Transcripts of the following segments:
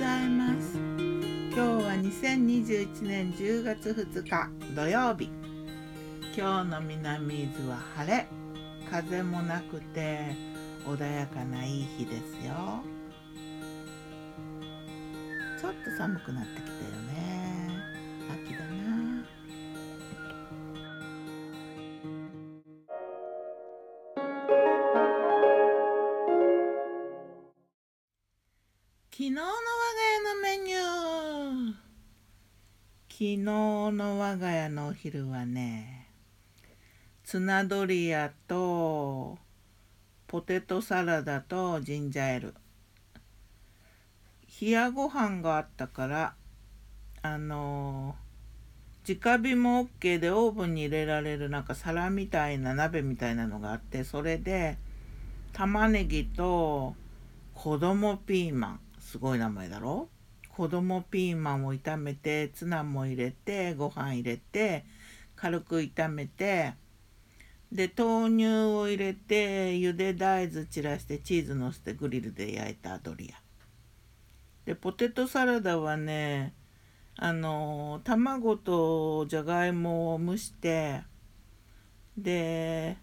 ざいます。今日は2021年10月2日土曜日。今日の南伊豆は晴れ。風もなくて穏やかないい日ですよ。ちょっと寒くなってきたよね。の我が家のメニュー昨日の我が家のお昼はねツナドリアとポテトサラダとジンジャーエール。冷やご飯があったからあの直火も OK でオーブンに入れられるなんか皿みたいな鍋みたいなのがあってそれで玉ねぎと子供ピーマン。すごい名前だろ？子供ピーマンを炒めてツナも入れてご飯入れて軽く炒めてで豆乳を入れてゆで大豆散らしてチーズのせてグリルで焼いたドリア。でポテトサラダはねあの卵とじゃがいもを蒸してで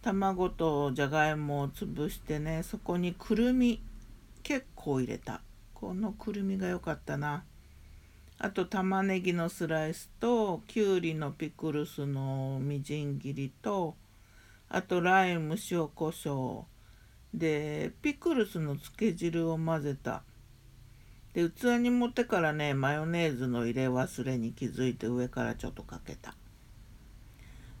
卵とじゃがいもを潰してねそこにくるみ結構入れた。このくるみが良かったな。あと玉ねぎのスライスときゅうりのピクルスのみじん切りとあとライム塩コショウ。でピクルスのつけ汁を混ぜた。で器に盛ってからねマヨネーズの入れ忘れに気づいて上からちょっとかけた。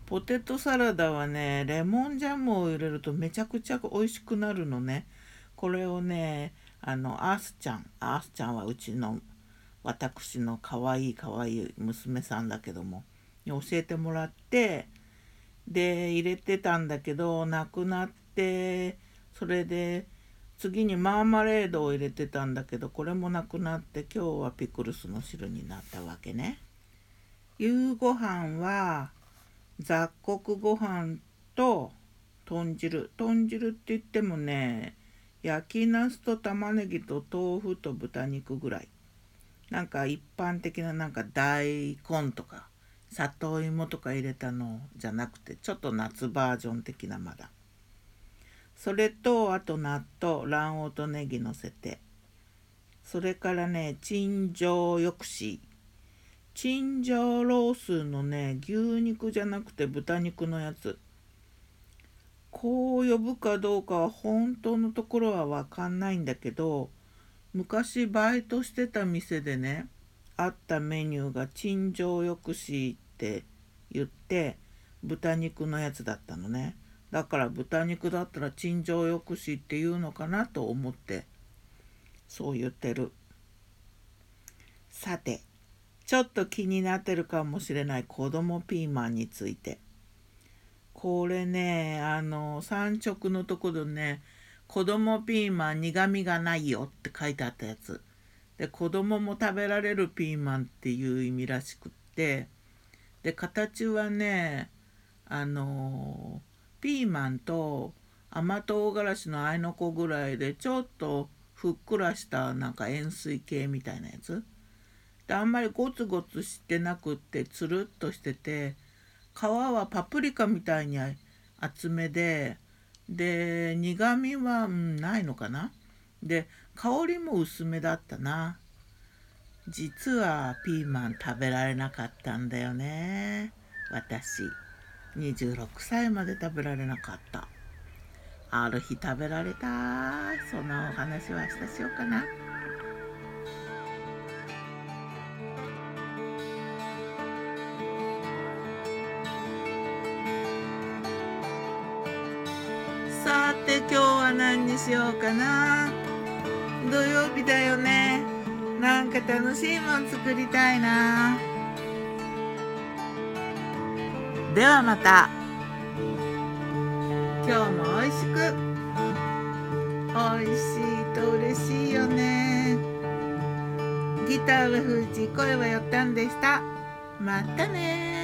ポテトサラダはねレモンジャムを入れるとめちゃくちゃ美味しくなるのね。これをねあのアースちゃんアースちゃんはうちの私のかわいいかわいい娘さんだけども教えてもらってで入れてたんだけどなくなってそれで次にマーマレードを入れてたんだけどこれもなくなって今日はピクルスの汁になったわけね。夕ご飯は雑穀ご飯と豚汁豚汁って言ってもね焼きなすと玉ねぎと豆腐と豚肉ぐらい。なんか一般的ななんか大根とか里芋とか入れたのじゃなくてちょっと夏バージョン的なまだ。それとあと納豆卵黄とネギのせて。それからねチンジョー抑止チンジャオロースのね牛肉じゃなくて豚肉のやつ。こう呼ぶかどうかは本当のところは分かんないんだけど昔バイトしてた店でねあったメニューがチンジョー抑止って言って豚肉のやつだったのね。だから豚肉だったらチンジョー抑止っていうのかなと思ってそう言ってる。さてちょっと気になってるかもしれない子供ピーマンについて。これねあの産直のところね子供ピーマン苦みがないよって書いてあったやつ。で子供も食べられるピーマンっていう意味らしくってで形はねあのピーマンと甘唐辛子のあいの子ぐらいでちょっとふっくらしたなんか円錐形みたいなやつ。であんまりゴツゴツしてなくってつるっとしてて皮はパプリカみたいに厚めでで苦みは、うん、ないのかな？で香りも薄めだったな。実はピーマン食べられなかったんだよね。私。26歳まで食べられなかった。ある日食べられた。そのお話は明日しようかな。て今日は何にしようかな。土曜日だよね。なんか楽しいもん作りたいな。ではまた。今日も美味しく。美味しいと嬉しいよね。ギターは封じ声はよったんでした。またね